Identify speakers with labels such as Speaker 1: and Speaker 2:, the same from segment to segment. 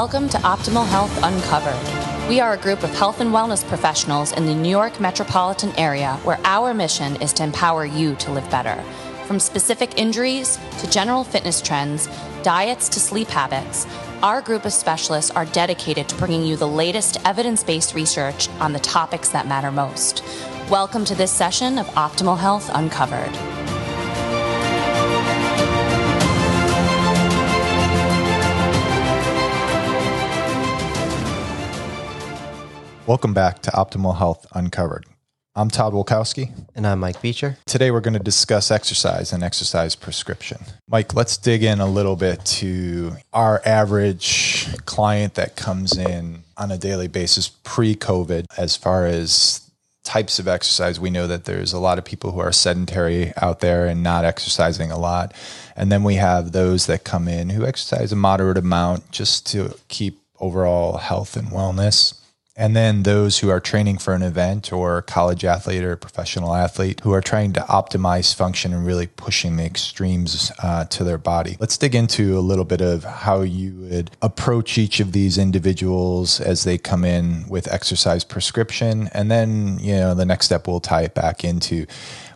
Speaker 1: Welcome to Optimal Health Uncovered. We are a group of health and wellness professionals in the New York metropolitan area where our mission is to empower you to live better. From specific injuries to general fitness trends, diets to sleep habits, our group of specialists are dedicated to bringing you the latest evidence based research on the topics that matter most. Welcome to this session of Optimal Health Uncovered.
Speaker 2: Welcome back to Optimal Health Uncovered. I'm Todd Wolkowski.
Speaker 3: And I'm Mike Beecher.
Speaker 2: Today we're going to discuss exercise and exercise prescription. Mike, let's dig in a little bit to our average client that comes in on a daily basis pre COVID as far as types of exercise. We know that there's a lot of people who are sedentary out there and not exercising a lot. And then we have those that come in who exercise a moderate amount just to keep overall health and wellness. And then those who are training for an event or college athlete or professional athlete who are trying to optimize function and really pushing the extremes uh, to their body. Let's dig into a little bit of how you would approach each of these individuals as they come in with exercise prescription. And then, you know, the next step we'll tie it back into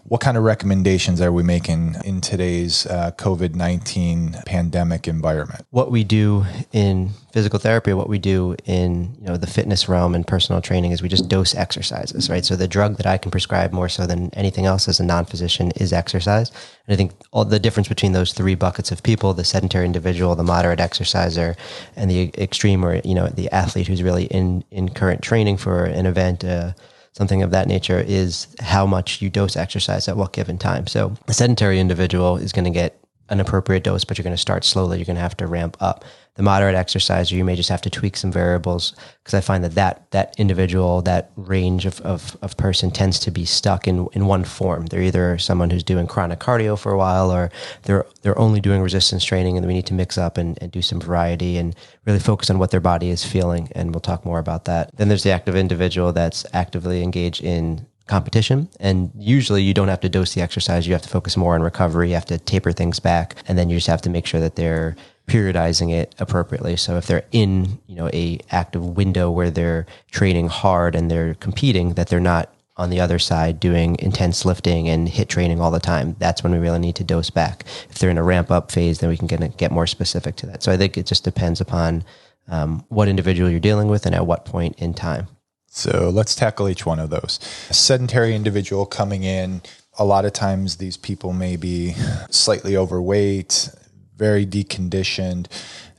Speaker 2: what kind of recommendations are we making in today's uh, COVID 19 pandemic environment?
Speaker 3: What we do in physical therapy, what we do in you know the fitness realm and personal training is we just dose exercises, right? So the drug that I can prescribe more so than anything else as a non-physician is exercise. And I think all the difference between those three buckets of people, the sedentary individual, the moderate exerciser, and the extreme or you know the athlete who's really in in current training for an event, uh, something of that nature is how much you dose exercise at what given time. So a sedentary individual is going to get an appropriate dose, but you're going to start slowly. You're going to have to ramp up. The moderate exerciser, you may just have to tweak some variables because I find that that, that individual, that range of, of, of person tends to be stuck in, in one form. They're either someone who's doing chronic cardio for a while or they're, they're only doing resistance training and we need to mix up and, and do some variety and really focus on what their body is feeling. And we'll talk more about that. Then there's the active individual that's actively engaged in competition. And usually you don't have to dose the exercise. You have to focus more on recovery. You have to taper things back. And then you just have to make sure that they're periodizing it appropriately. So if they're in, you know, a active window where they're training hard and they're competing, that they're not on the other side doing intense lifting and HIIT training all the time. That's when we really need to dose back. If they're in a ramp up phase, then we can get, get more specific to that. So I think it just depends upon um, what individual you're dealing with and at what point in time.
Speaker 2: So let's tackle each one of those. A sedentary individual coming in, a lot of times these people may be slightly overweight, very deconditioned.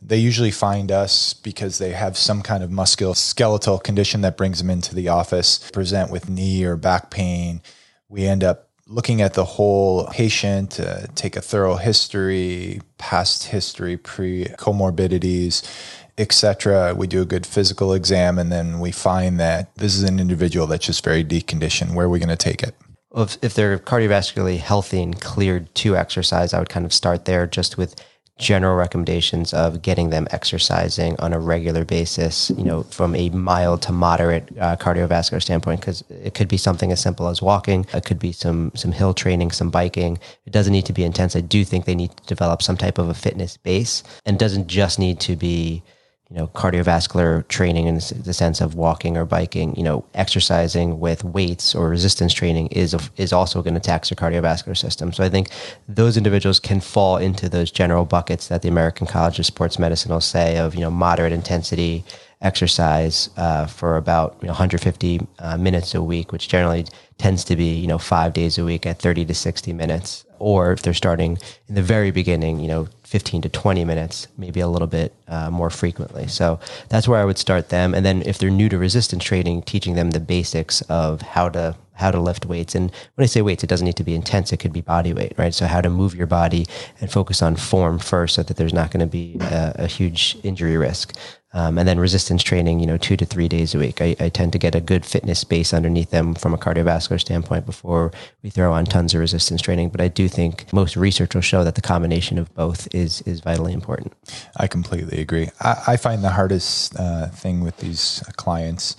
Speaker 2: They usually find us because they have some kind of musculoskeletal condition that brings them into the office, present with knee or back pain. We end up looking at the whole patient, uh, take a thorough history, past history, pre comorbidities etc. We do a good physical exam, and then we find that this is an individual that's just very deconditioned. Where are we going to take it?
Speaker 3: If, if they're cardiovascularly healthy and cleared to exercise, I would kind of start there just with general recommendations of getting them exercising on a regular basis, you know, from a mild to moderate uh, cardiovascular standpoint, because it could be something as simple as walking. It could be some, some hill training, some biking. It doesn't need to be intense. I do think they need to develop some type of a fitness base and doesn't just need to be, you know, cardiovascular training in the sense of walking or biking, you know, exercising with weights or resistance training is is also going to tax your cardiovascular system. So I think those individuals can fall into those general buckets that the American College of Sports Medicine will say of, you know, moderate intensity exercise uh, for about you know, 150 uh, minutes a week, which generally tends to be you know five days a week at 30 to 60 minutes. Or if they're starting in the very beginning, you know 15 to 20 minutes, maybe a little bit uh, more frequently. So that's where I would start them. And then if they're new to resistance training, teaching them the basics of how to how to lift weights. And when I say weights, it doesn't need to be intense. It could be body weight, right? So how to move your body and focus on form first so that there's not going to be a, a huge injury risk. Um, and then resistance training, you know, two to three days a week. I, I, tend to get a good fitness base underneath them from a cardiovascular standpoint before we throw on tons of resistance training. But I do think most research will show that the combination of both is is vitally important.
Speaker 2: I completely agree. I, I find the hardest uh, thing with these clients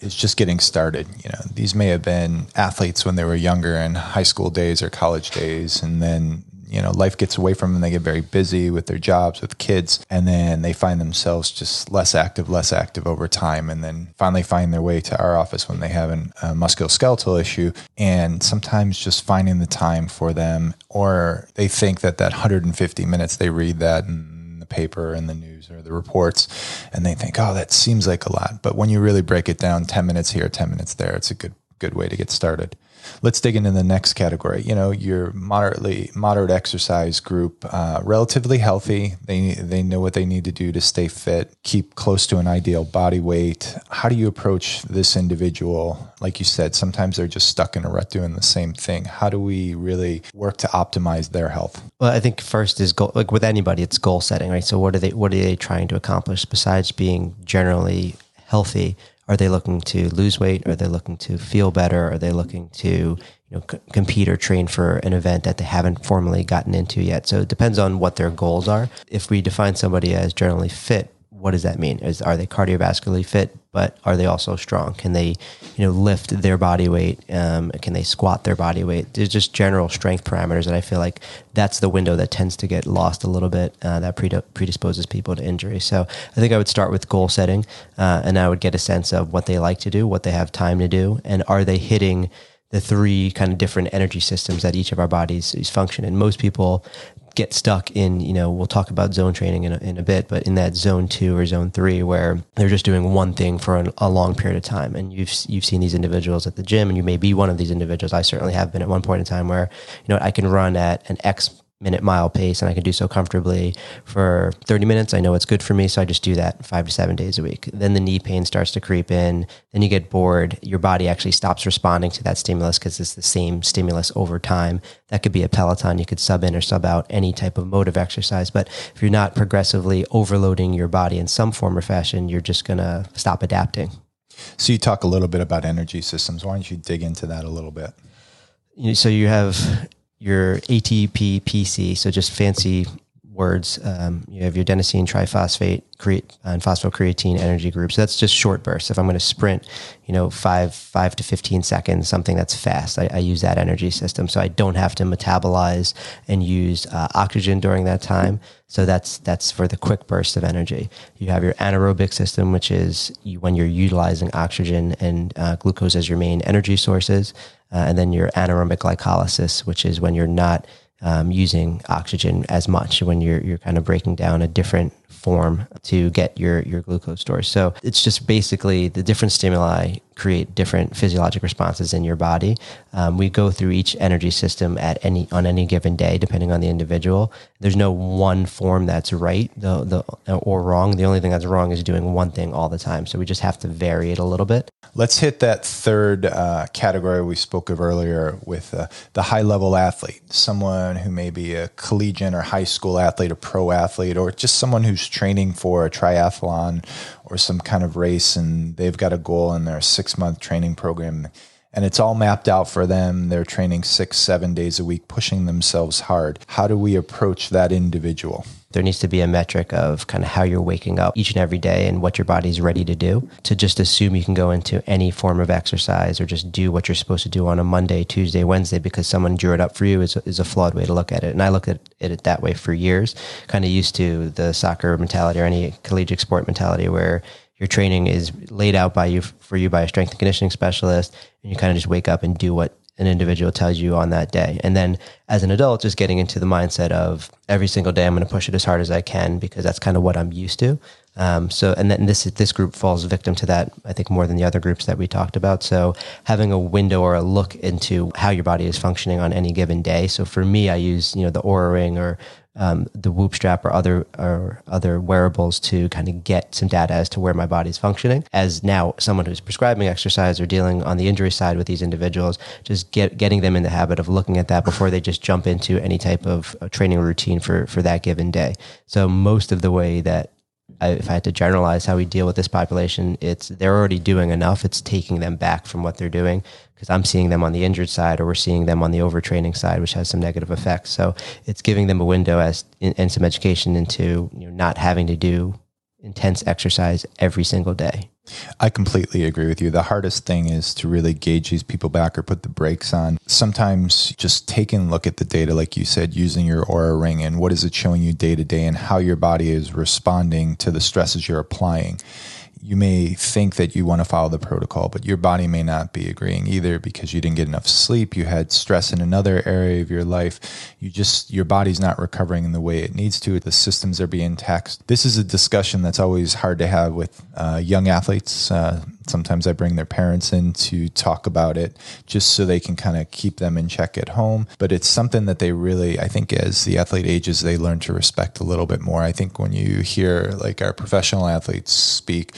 Speaker 2: is just getting started. You know, these may have been athletes when they were younger in high school days or college days, and then you know, life gets away from them. They get very busy with their jobs, with kids, and then they find themselves just less active, less active over time, and then finally find their way to our office when they have an, a musculoskeletal issue. And sometimes just finding the time for them, or they think that that 150 minutes they read that in the paper and the news or the reports, and they think, oh, that seems like a lot. But when you really break it down, 10 minutes here, 10 minutes there, it's a good good way to get started. Let's dig into the next category. You know, your moderately moderate exercise group, uh, relatively healthy. They they know what they need to do to stay fit, keep close to an ideal body weight. How do you approach this individual? Like you said, sometimes they're just stuck in a rut doing the same thing. How do we really work to optimize their health?
Speaker 3: Well, I think first is goal. Like with anybody, it's goal setting, right? So what are they what are they trying to accomplish besides being generally healthy? Are they looking to lose weight? Are they looking to feel better? Are they looking to you know c- compete or train for an event that they haven't formally gotten into yet? So it depends on what their goals are. If we define somebody as generally fit, what does that mean? Is are they cardiovascularly fit, but are they also strong? Can they, you know, lift their body weight? Um, can they squat their body weight? There's just general strength parameters that I feel like that's the window that tends to get lost a little bit. Uh, that predisposes people to injury. So I think I would start with goal setting, uh, and I would get a sense of what they like to do, what they have time to do, and are they hitting the three kind of different energy systems that each of our bodies is function. And most people get stuck in, you know, we'll talk about zone training in a, in a bit, but in that zone two or zone three where they're just doing one thing for an, a long period of time. And you've, you've seen these individuals at the gym and you may be one of these individuals. I certainly have been at one point in time where, you know, I can run at an X minute mile pace and I can do so comfortably for 30 minutes. I know it's good for me. So I just do that five to seven days a week. Then the knee pain starts to creep in. Then you get bored. Your body actually stops responding to that stimulus because it's the same stimulus over time. That could be a Peloton. You could sub in or sub out any type of mode of exercise. But if you're not progressively overloading your body in some form or fashion, you're just going to stop adapting.
Speaker 2: So you talk a little bit about energy systems. Why don't you dig into that a little bit?
Speaker 3: So you have your ATP PC, so just fancy words. Um, you have your adenosine triphosphate create, and phosphocreatine energy groups. So that's just short bursts. If I'm going to sprint, you know, five five to fifteen seconds, something that's fast, I, I use that energy system, so I don't have to metabolize and use uh, oxygen during that time. So that's that's for the quick burst of energy. You have your anaerobic system, which is you, when you're utilizing oxygen and uh, glucose as your main energy sources. Uh, and then your anaerobic glycolysis, which is when you're not um, using oxygen as much, when you're you're kind of breaking down a different form to get your your glucose stores. So it's just basically the different stimuli create different physiologic responses in your body. Um, we go through each energy system at any on any given day, depending on the individual. There's no one form that's right the, the, or wrong. The only thing that's wrong is doing one thing all the time. So we just have to vary it a little bit.
Speaker 2: Let's hit that third uh, category we spoke of earlier with uh, the high level athlete, someone who may be a collegiate or high school athlete, a pro athlete, or just someone who's training for a triathlon or some kind of race and they've got a goal in their six month training program and it's all mapped out for them. They're training six, seven days a week, pushing themselves hard. How do we approach that individual?
Speaker 3: There needs to be a metric of kind of how you're waking up each and every day and what your body's ready to do. To just assume you can go into any form of exercise or just do what you're supposed to do on a Monday, Tuesday, Wednesday because someone drew it up for you is, is a flawed way to look at it. And I look at it that way for years, kind of used to the soccer mentality or any collegiate sport mentality where your training is laid out by you for you by a strength and conditioning specialist and you kind of just wake up and do what an individual tells you on that day. And then as an adult, just getting into the mindset of every single day, I'm going to push it as hard as I can because that's kind of what I'm used to. Um, so, and then this this group falls victim to that, I think, more than the other groups that we talked about. So, having a window or a look into how your body is functioning on any given day. So, for me, I use you know the Oura Ring or um, the Whoop strap or other or other wearables to kind of get some data as to where my body's functioning. As now someone who's prescribing exercise or dealing on the injury side with these individuals, just get getting them in the habit of looking at that before they just jump into any type of uh, training routine for for that given day. So most of the way that I, if I had to generalize how we deal with this population, it's they're already doing enough. It's taking them back from what they're doing because I'm seeing them on the injured side or we're seeing them on the overtraining side, which has some negative effects. So it's giving them a window as and some education into you know, not having to do intense exercise every single day.
Speaker 2: I completely agree with you. The hardest thing is to really gauge these people back or put the brakes on. Sometimes just taking a look at the data, like you said, using your Oura ring and what is it showing you day to day and how your body is responding to the stresses you're applying you may think that you want to follow the protocol, but your body may not be agreeing either because you didn't get enough sleep. You had stress in another area of your life. You just, your body's not recovering in the way it needs to. The systems are being taxed. This is a discussion that's always hard to have with uh, young athletes. Uh, sometimes I bring their parents in to talk about it just so they can kind of keep them in check at home. But it's something that they really, I think, as the athlete ages, they learn to respect a little bit more. I think when you hear like our professional athletes speak,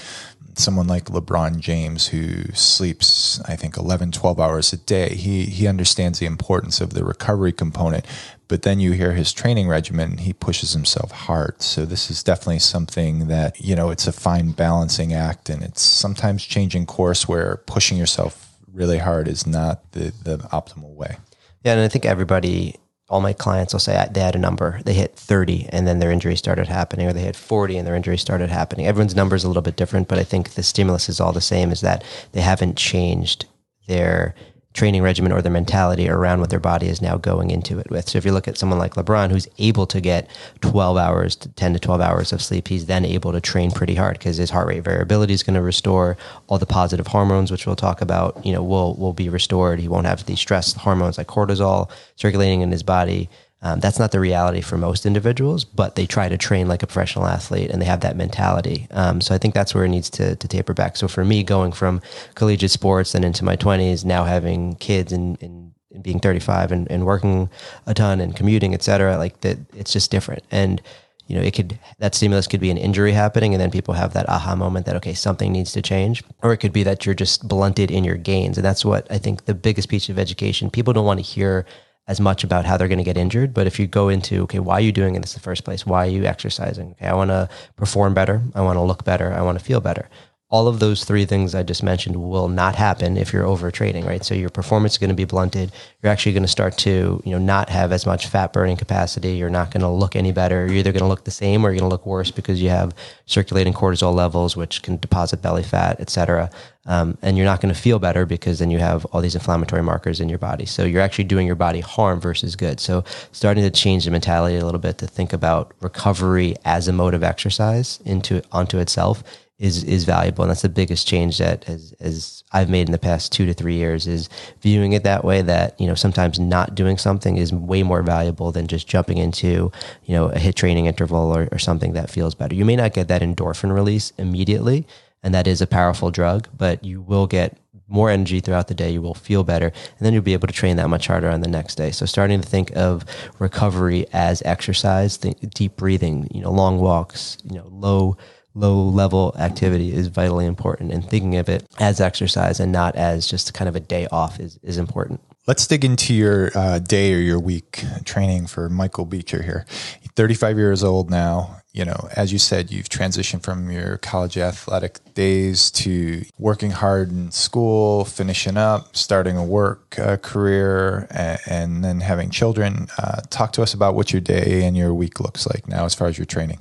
Speaker 2: someone like LeBron James who sleeps I think 11 12 hours a day he he understands the importance of the recovery component but then you hear his training regimen he pushes himself hard. So this is definitely something that you know it's a fine balancing act and it's sometimes changing course where pushing yourself really hard is not the the optimal way.
Speaker 3: Yeah and I think everybody all my clients will say they had a number, they hit 30 and then their injury started happening, or they hit 40 and their injury started happening. Everyone's number is a little bit different, but I think the stimulus is all the same is that they haven't changed their training regimen or their mentality around what their body is now going into it with. So if you look at someone like LeBron, who's able to get 12 hours to 10 to 12 hours of sleep, he's then able to train pretty hard because his heart rate variability is going to restore all the positive hormones, which we'll talk about, you know, will, will be restored. He won't have the stress hormones like cortisol circulating in his body. Um, that's not the reality for most individuals, but they try to train like a professional athlete and they have that mentality. Um, so I think that's where it needs to, to, taper back. So for me, going from collegiate sports and into my 20s, now having kids and, and, being 35 and, and, working a ton and commuting, et cetera, like that, it's just different. And, you know, it could, that stimulus could be an injury happening and then people have that aha moment that, okay, something needs to change. Or it could be that you're just blunted in your gains. And that's what I think the biggest piece of education, people don't want to hear as much about how they're going to get injured. But if you go into, okay, why are you doing this in the first place? Why are you exercising? Okay, I want to perform better. I want to look better. I want to feel better all of those three things I just mentioned will not happen if you're over trading, right? So your performance is going to be blunted. You're actually going to start to, you know, not have as much fat burning capacity. You're not going to look any better. You're either going to look the same or you're going to look worse because you have circulating cortisol levels, which can deposit belly fat, et cetera. Um, and you're not going to feel better because then you have all these inflammatory markers in your body. So you're actually doing your body harm versus good. So starting to change the mentality a little bit to think about recovery as a mode of exercise into onto itself is is valuable, and that's the biggest change that as as I've made in the past two to three years is viewing it that way. That you know sometimes not doing something is way more valuable than just jumping into you know a HIIT training interval or, or something that feels better. You may not get that endorphin release immediately, and that is a powerful drug, but you will get more energy throughout the day. You will feel better, and then you'll be able to train that much harder on the next day. So, starting to think of recovery as exercise, think deep breathing, you know, long walks, you know, low low level activity is vitally important and thinking of it as exercise and not as just kind of a day off is, is important.
Speaker 2: Let's dig into your uh, day or your week training for Michael Beecher here. 35 years old now. You know, as you said, you've transitioned from your college athletic days to working hard in school, finishing up, starting a work uh, career, and, and, then having children. Uh, talk to us about what your day and your week looks like now as far as your training.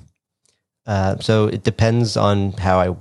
Speaker 3: Uh, so it depends on how I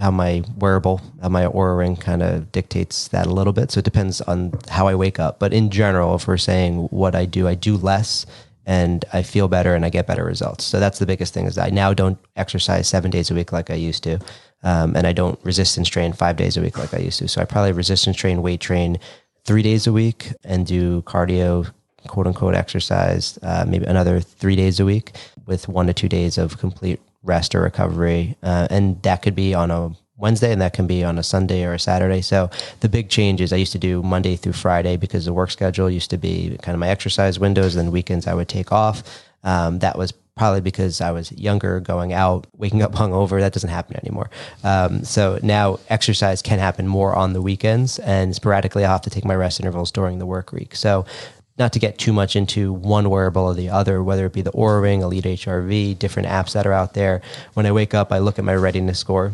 Speaker 3: how my wearable, how my Oura ring kind of dictates that a little bit. So it depends on how I wake up. But in general, if we're saying what I do, I do less and I feel better and I get better results. So that's the biggest thing is I now don't exercise seven days a week like I used to. Um, and I don't resistance train five days a week like I used to. So I probably resistance train, weight train three days a week and do cardio, quote unquote exercise, uh, maybe another three days a week with one to two days of complete rest or recovery. Uh, and that could be on a Wednesday and that can be on a Sunday or a Saturday. So the big change is I used to do Monday through Friday because the work schedule used to be kind of my exercise windows Then weekends I would take off. Um, that was probably because I was younger, going out, waking up hungover. That doesn't happen anymore. Um, so now exercise can happen more on the weekends, and sporadically I'll have to take my rest intervals during the work week. So not to get too much into one wearable or the other, whether it be the Oura Ring, Elite HRV, different apps that are out there. When I wake up, I look at my readiness score.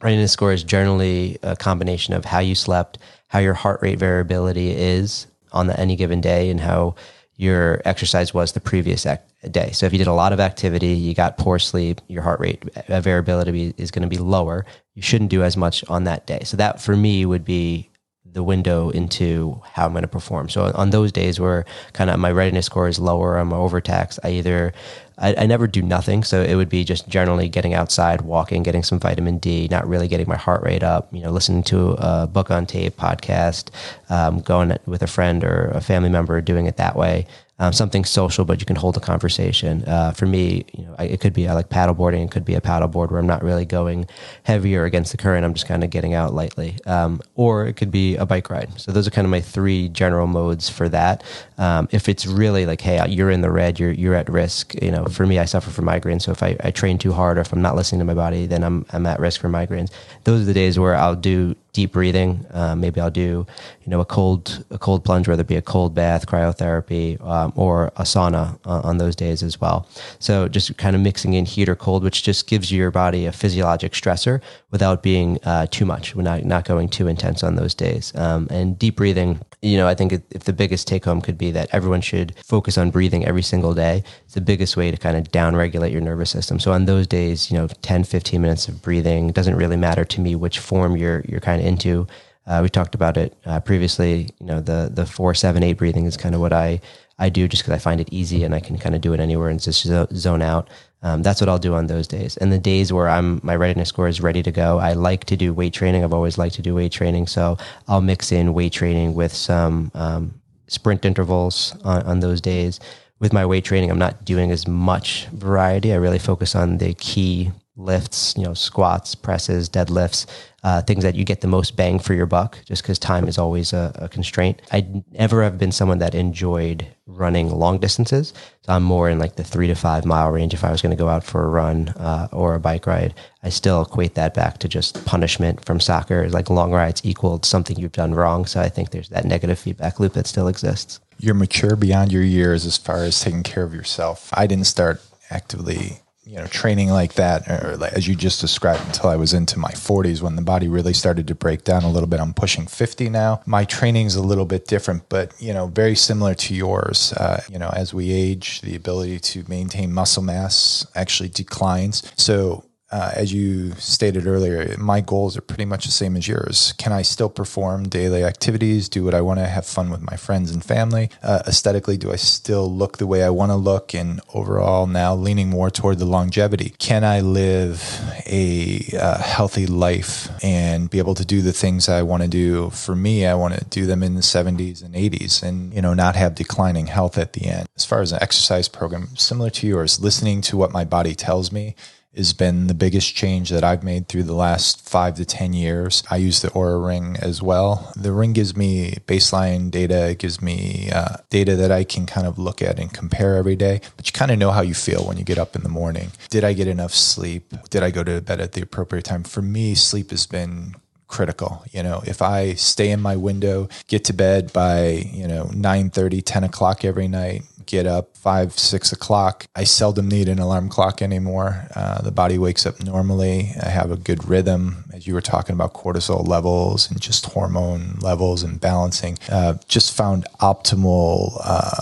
Speaker 3: Readiness score is generally a combination of how you slept, how your heart rate variability is on the, any given day, and how your exercise was the previous day. So if you did a lot of activity, you got poor sleep, your heart rate uh, variability is going to be lower. You shouldn't do as much on that day. So that for me would be the window into how I'm going to perform. So on those days where kind of my readiness score is lower, I'm overtaxed, I either I, I, never do nothing. So it would be just generally getting outside, walking, getting some vitamin D, not really getting my heart rate up, you know, listening to a book on tape, podcast, um, going with a friend or a family member, doing it that way um, something social, but you can hold a conversation. Uh, for me, you know, I, it could be I like paddleboarding. It could be a paddleboard where I'm not really going heavier against the current. I'm just kind of getting out lightly. Um, or it could be a bike ride. So those are kind of my three general modes for that. Um, if it's really like, hey, you're in the red, you're you're at risk. You know, for me, I suffer from migraines. So if I, I train too hard, or if I'm not listening to my body, then I'm I'm at risk for migraines. Those are the days where I'll do deep breathing. Uh, maybe I'll do, you know, a cold a cold plunge, whether it be a cold bath, cryotherapy, um, or a sauna uh, on those days as well. So just kind of mixing in heat or cold, which just gives your body a physiologic stressor without being uh, too much. We're not not going too intense on those days. Um, and deep breathing, you know, I think if the biggest take home could be that everyone should focus on breathing every single day. It's the biggest way to kind of down regulate your nervous system. So on those days, you know, 10, 15 minutes of breathing doesn't really matter to me which form you're you're kind of into. Uh, we talked about it uh, previously. You know, the the four, seven, eight breathing is kind of what I I do just because I find it easy and I can kind of do it anywhere and just zone out. Um, that's what I'll do on those days. And the days where I'm my readiness score is ready to go, I like to do weight training. I've always liked to do weight training, so I'll mix in weight training with some um, sprint intervals on, on those days. With my weight training, I'm not doing as much variety. I really focus on the key lifts, you know, squats, presses, deadlifts, uh, things that you get the most bang for your buck, just because time is always a, a, constraint. I never have been someone that enjoyed running long distances. So I'm more in like the three to five mile range if I was going to go out for a run uh, or a bike ride. I still equate that back to just punishment from soccer. Like long rides equaled something you've done wrong. So I think there's that negative feedback loop that still exists.
Speaker 2: You're mature beyond your years as far as taking care of yourself. I didn't start actively you know training like that or like, as you just described until i was into my 40s when the body really started to break down a little bit. I'm pushing 50 now. My training's a little bit different but you know very similar to yours. Uh, you know as we age the ability to maintain muscle mass actually declines. So uh, as you stated earlier, my goals are pretty much the same as yours. Can I still perform daily activities, do what I want to, have fun with my friends and family? Uh, aesthetically, do I still look the way I want to look? And overall, now leaning more toward the longevity. Can I live a uh, healthy life and be able to do the things I want to do? For me, I want to do them in the 70s and 80s and, you know, not have declining health at the end. As far as an exercise program, similar to yours, listening to what my body tells me has been the biggest change that I've made through the last five to 10 years. I use the Oura Ring as well. The ring gives me baseline data, it gives me uh, data that I can kind of look at and compare every day. But you kind of know how you feel when you get up in the morning. Did I get enough sleep? Did I go to bed at the appropriate time? For me, sleep has been critical. You know, if I stay in my window, get to bed by, you know, 9 30, 10 o'clock every night, get up five, six o'clock. I seldom need an alarm clock anymore. Uh, the body wakes up normally. I have a good rhythm, as you were talking about cortisol levels and just hormone levels and balancing. Uh, just found optimal. Uh,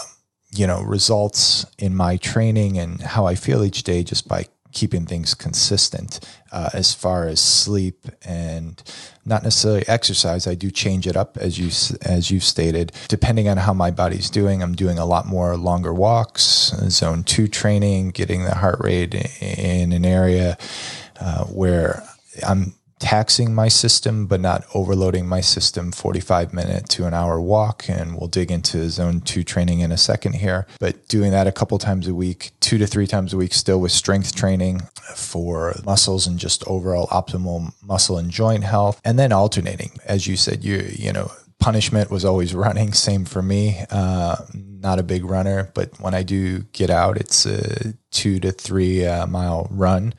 Speaker 2: you know results in my training and how I feel each day just by keeping things consistent uh, as far as sleep and not necessarily exercise. I do change it up as you as you stated, depending on how my body's doing. I'm doing a lot more longer walks, zone two training, getting the heart rate in an area uh, where I'm taxing my system but not overloading my system. 45 minute to an hour walk and we'll dig into zone 2 training in a second here. But doing that a couple times a week 2 to 3 times a week still with strength training for muscles and just overall optimal muscle and joint health and then alternating. As you said you you know punishment was always running. Same for me. Uh, not a big runner but when i do get out it's a two to three uh, mile run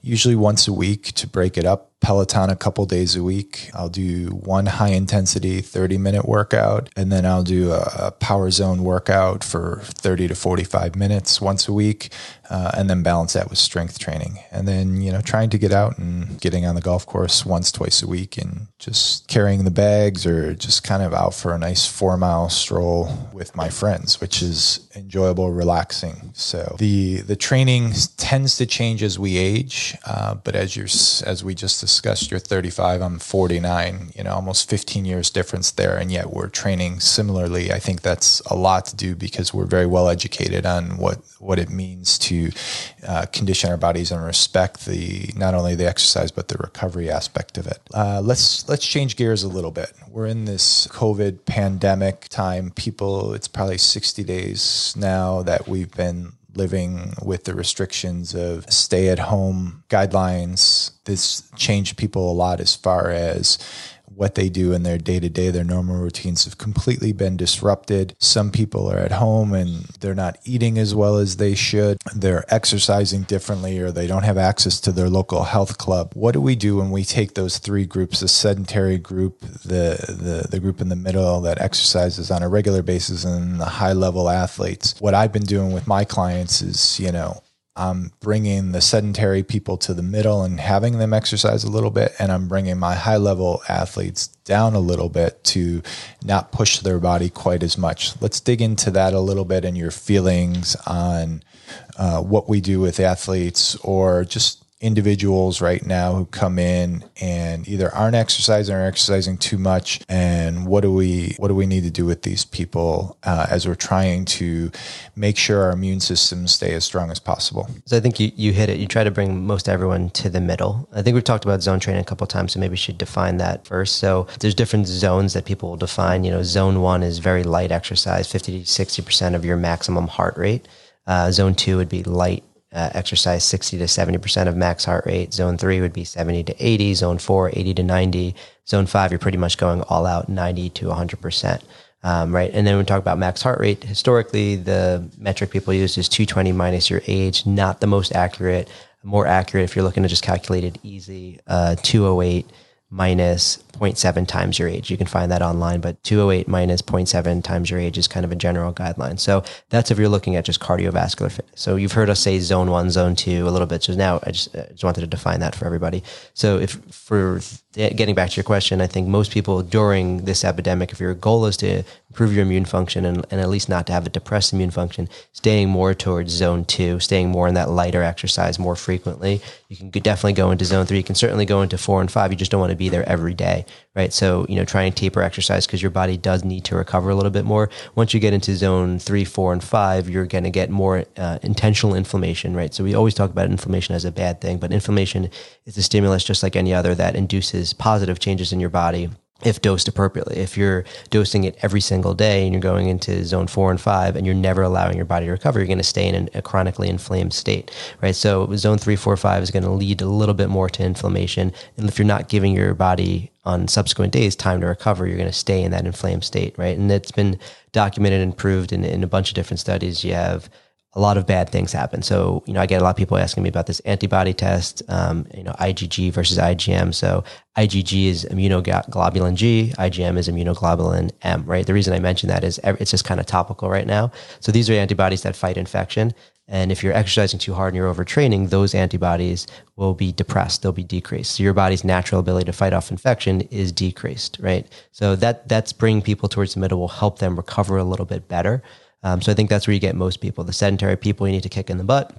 Speaker 2: usually once a week to break it up Peloton a couple days a week. I'll do one high intensity 30 minute workout, and then I'll do a, power zone workout for 30 to 45 minutes once a week uh, and then balance that with strength training. And then, you know, trying to get out and getting on the golf course once, twice a week and just carrying the bags or just kind of out for a nice four mile stroll with my friends, which is enjoyable, relaxing. So the, the training tends to change as we age. Uh, but as you're, as we just discussed, you're 35, I'm 49, you know, almost 15 years difference there. And yet we're training similarly. I think that's a lot to do because we're very well educated on what, what it means to uh, condition our bodies and respect the not only the exercise but the recovery aspect of it. Uh, let's let's change gears a little bit. We're in this COVID pandemic time. People, it's probably sixty days now that we've been living with the restrictions of stay at home guidelines. This changed people a lot as far as what they do in their day to day, their normal routines have completely been disrupted. Some people are at home and they're not eating as well as they should. They're exercising differently or they don't have access to their local health club. What do we do when we take those three groups, the sedentary group, the, the, the group in the middle that exercises on a regular basis and the high level athletes? What I've been doing with my clients is, you know, I'm bringing the sedentary people to the middle and having them exercise a little bit. And I'm bringing my high level athletes down a little bit to not push their body quite as much. Let's dig into that a little bit and your feelings on uh, what we do with athletes or just individuals right now who come in and either aren't exercising or exercising too much. And what do we what do we need to do with these people uh, as we're trying to make sure our immune systems stay as strong as possible?
Speaker 3: So i think you, you hit it. You try to bring most everyone to the middle. I think we've talked about zone training a couple times so maybe we should define that first. So there's different zones that people will define. You know zone one is very light exercise 50 to 60 percent of your maximum heart rate. Uh, zone two would be light uh, exercise 60 to 70% of max heart rate. Zone three would be 70 to 80. Zone four, 80 to 90. Zone five, you're pretty much going all out 90 to 100%. Um, right. And then we talk about max heart rate, historically, the metric people use is 220 minus your age, not the most accurate. More accurate if you're looking to just calculate it easy, uh, 208 minus 0.7 times your age. You can find that online, but 208 minus 0.7 times your age is kind of a general guideline. So that's if you're looking at just cardiovascular fitness. So you've heard us say zone one, zone two a little bit. So now I just, I just wanted to define that for everybody. So if for getting back to your question, I think most people during this epidemic, if your goal is to improve your immune function and, and at least not to have a depressed immune function, staying more towards zone two, staying more in that lighter exercise more frequently, you can definitely go into zone three. You can certainly go into four and five. You just don't want to be there every day right? So, you know, try and taper exercise because your body does need to recover a little bit more. Once you get into zone three, four, and five, you're going to get more uh, intentional inflammation, right? So we always talk about inflammation as a bad thing, but inflammation is a stimulus just like any other that induces positive changes in your body if dosed appropriately. If you're dosing it every single day and you're going into zone four and five and you're never allowing your body to recover, you're going to stay in a chronically inflamed state, right? So zone three, four, five is going to lead a little bit more to inflammation. And if you're not giving your body on subsequent days time to recover, you're going to stay in that inflamed state, right? And it's been documented and proved in, in a bunch of different studies. You have a lot of bad things happen. So, you know, I get a lot of people asking me about this antibody test, um, you know, IgG versus IgM. So, IgG is immunoglobulin G, IgM is immunoglobulin M, right? The reason I mention that is it's just kind of topical right now. So, these are antibodies that fight infection. And if you're exercising too hard and you're overtraining, those antibodies will be depressed. They'll be decreased. So your body's natural ability to fight off infection is decreased, right? So that that's bringing people towards the middle will help them recover a little bit better. Um, so I think that's where you get most people. The sedentary people you need to kick in the butt.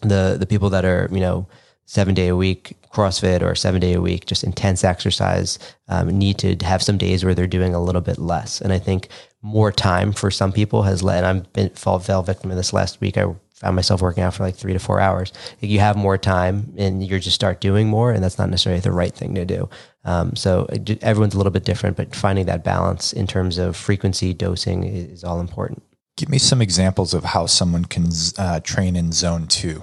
Speaker 3: The the people that are you know seven day a week CrossFit or seven day a week just intense exercise um, need to have some days where they're doing a little bit less. And I think more time for some people has led. I've been fall fell victim of this last week. I found myself working out for like three to four hours. If You have more time and you just start doing more, and that's not necessarily the right thing to do. Um, so everyone's a little bit different, but finding that balance in terms of frequency dosing is all important.
Speaker 2: Give me some examples of how someone can uh, train in zone two.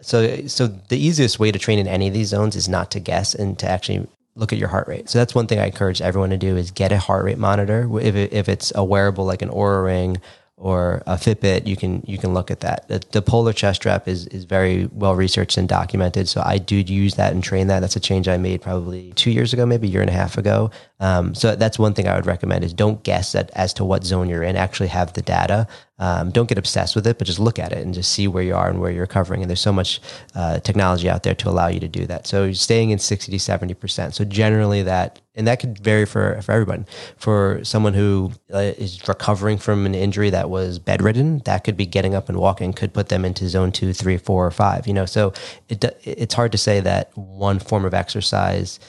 Speaker 3: So, so the easiest way to train in any of these zones is not to guess and to actually look at your heart rate. So that's one thing I encourage everyone to do is get a heart rate monitor. If, it, if it's a wearable like an Oura ring or a Fitbit, you can you can look at that. The, the, polar chest strap is is very well researched and documented. So I do use that and train that. That's a change I made probably two years ago, maybe a year and a half ago. Um, so that's one thing I would recommend is don't guess at, as to what zone you're in. Actually have the data. Um, don't get obsessed with it, but just look at it and just see where you are and where you're covering. And there's so much uh, technology out there to allow you to do that. So staying in 60 to 70 percent. So generally that and that could vary for for everyone. For someone who uh, is recovering from an injury that was bedridden, that could be getting up and walking could put them into zone two, three, four, or five. You know, so it it's hard to say that one form of exercise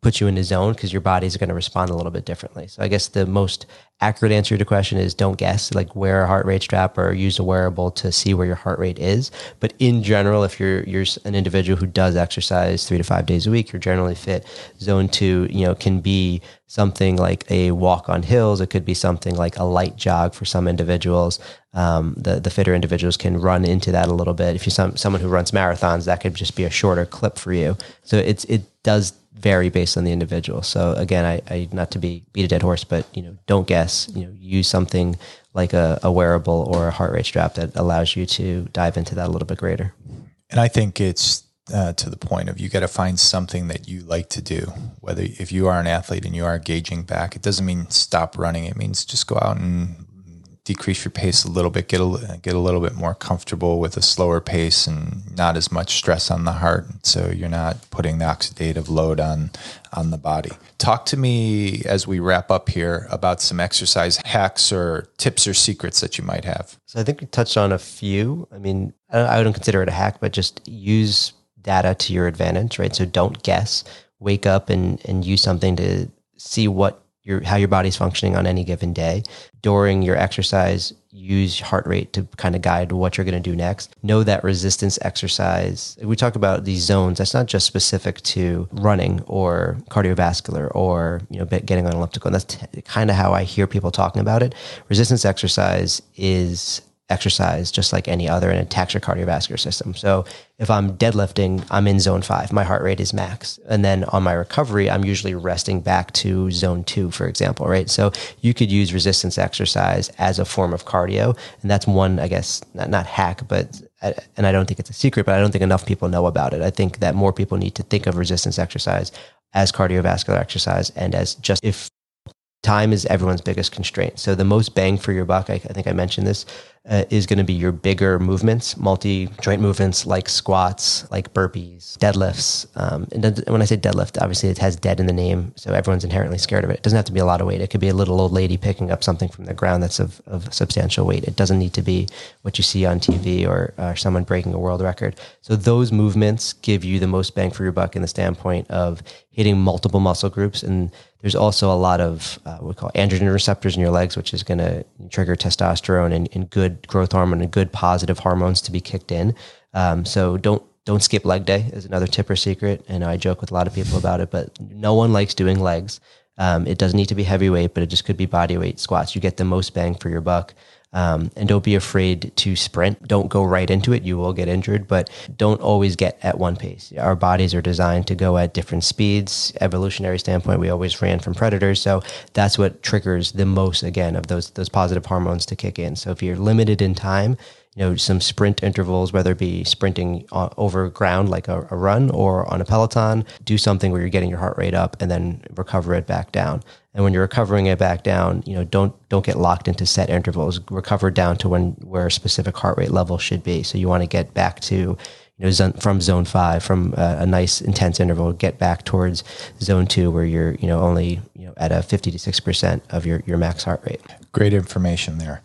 Speaker 3: puts you in a zone because your body's going to respond a little bit differently. So I guess the most accurate answer to the question is don't guess, like wear a heart rate strap or use a wearable to see where your heart rate is. But in general, if you're you're an individual who does exercise three to five days a week, you're generally fit. Zone two, you know, can be something like a walk on hills. It could be something like a light jog for some individuals. Um, the the fitter individuals can run into that a little bit. If you're some, someone who runs marathons, that could just be a shorter clip for you. So it's it does vary based on the individual. So again, I, I, not to be beat a dead horse, but you know, don't guess. You know, use something like a, a wearable or a heart rate strap that allows you to dive into that a little bit greater.
Speaker 2: And I think it's uh, to the point of you got to find something that you like to do. Whether if you are an athlete and you are gauging back, it doesn't mean stop running. It means just go out and decrease your pace a little bit, get a get a little bit more comfortable with a slower pace and not as much stress on the heart, so you're not putting the oxidative load on on the body. Talk to me as we wrap up here about some exercise hacks or tips or secrets that you might have.
Speaker 3: So I think we touched on a few. I mean, I wouldn't consider it a hack, but just use data to your advantage, right? So don't guess. Wake up and and use something to see what your how your body's functioning on any given day. During your exercise, use heart rate to kind of guide what you're going to do next. Know that resistance exercise. We talk about these zones. That's not just specific to running or cardiovascular or you know getting on an elliptical. And that's t- kind of how I hear people talking about it. Resistance exercise is exercise just like any other and attacks your cardiovascular system. So if I'm deadlifting, I'm in zone five, my heart rate is max. And then on my recovery, I'm usually resting back to zone two, for example, right? So you could use resistance exercise as a form of cardio. And that's one, I guess, not, not hack, but, uh, and I don't think it's a secret, but I don't think enough people know about it. I think that more people need to think of resistance exercise as cardiovascular exercise and as just if time is everyone's biggest constraint. So the most bang for your buck, I, I think I mentioned this, uh, is going to be your bigger movements, multi joint movements like squats, like burpees, deadlifts. Um, and when I say deadlift, obviously it has dead in the name, so everyone's inherently scared of it. It doesn't have to be a lot of weight. It could be a little old lady picking up something from the ground that's of, of substantial weight. It doesn't need to be what you see on TV or someone breaking a world record. So those movements give you the most bang for your buck in the standpoint of hitting multiple muscle groups and there's also a lot of uh, what we call androgen receptors in your legs, which is going to trigger testosterone and, and, good growth hormone and good positive hormones to be kicked in. Um, so don't don't skip leg day is another tip or secret. And I joke with a lot of people about it, but no one likes doing legs. Um, it doesn't need to be heavyweight, but it just could be body weight squats. You get the most bang for your buck. Um, and don't be afraid to sprint. Don't go right into it. You will get injured, but don't always get at one pace. Our bodies are designed to go at different speeds. Evolutionary standpoint, we always ran from predators. So that's what triggers the most, again, of those, those positive hormones to kick in. So if you're limited in time, you know, some sprint intervals, whether it be sprinting uh, over ground like a, a, run or on a Peloton, do something where you're getting your heart rate up and then recover it back down. And when you're recovering it back down, you know, don't don't get locked into set intervals. Recover down to when where a specific heart rate level should be. So you want to get back to you know, from zone five, from a, a, nice intense interval, get back towards zone two, where you're, you know, only, you know, at a 50 to 6% of your, your max heart rate.
Speaker 2: Great information there.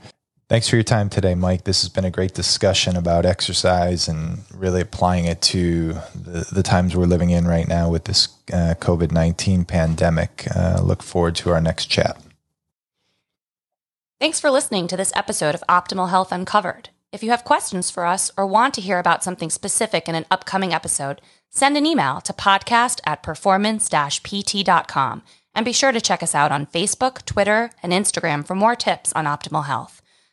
Speaker 2: Thanks for your time today, Mike. This has been a great discussion about exercise and really applying it to the, the times we're living in right now with this uh, COVID 19 pandemic. Uh, look forward to our next chat.
Speaker 1: Thanks for listening to this episode of Optimal Health Uncovered. If you have questions for us or want to hear about something specific in an upcoming episode, send an email to podcast at performance pt.com and be sure to check us out on Facebook, Twitter, and Instagram for more tips on optimal health.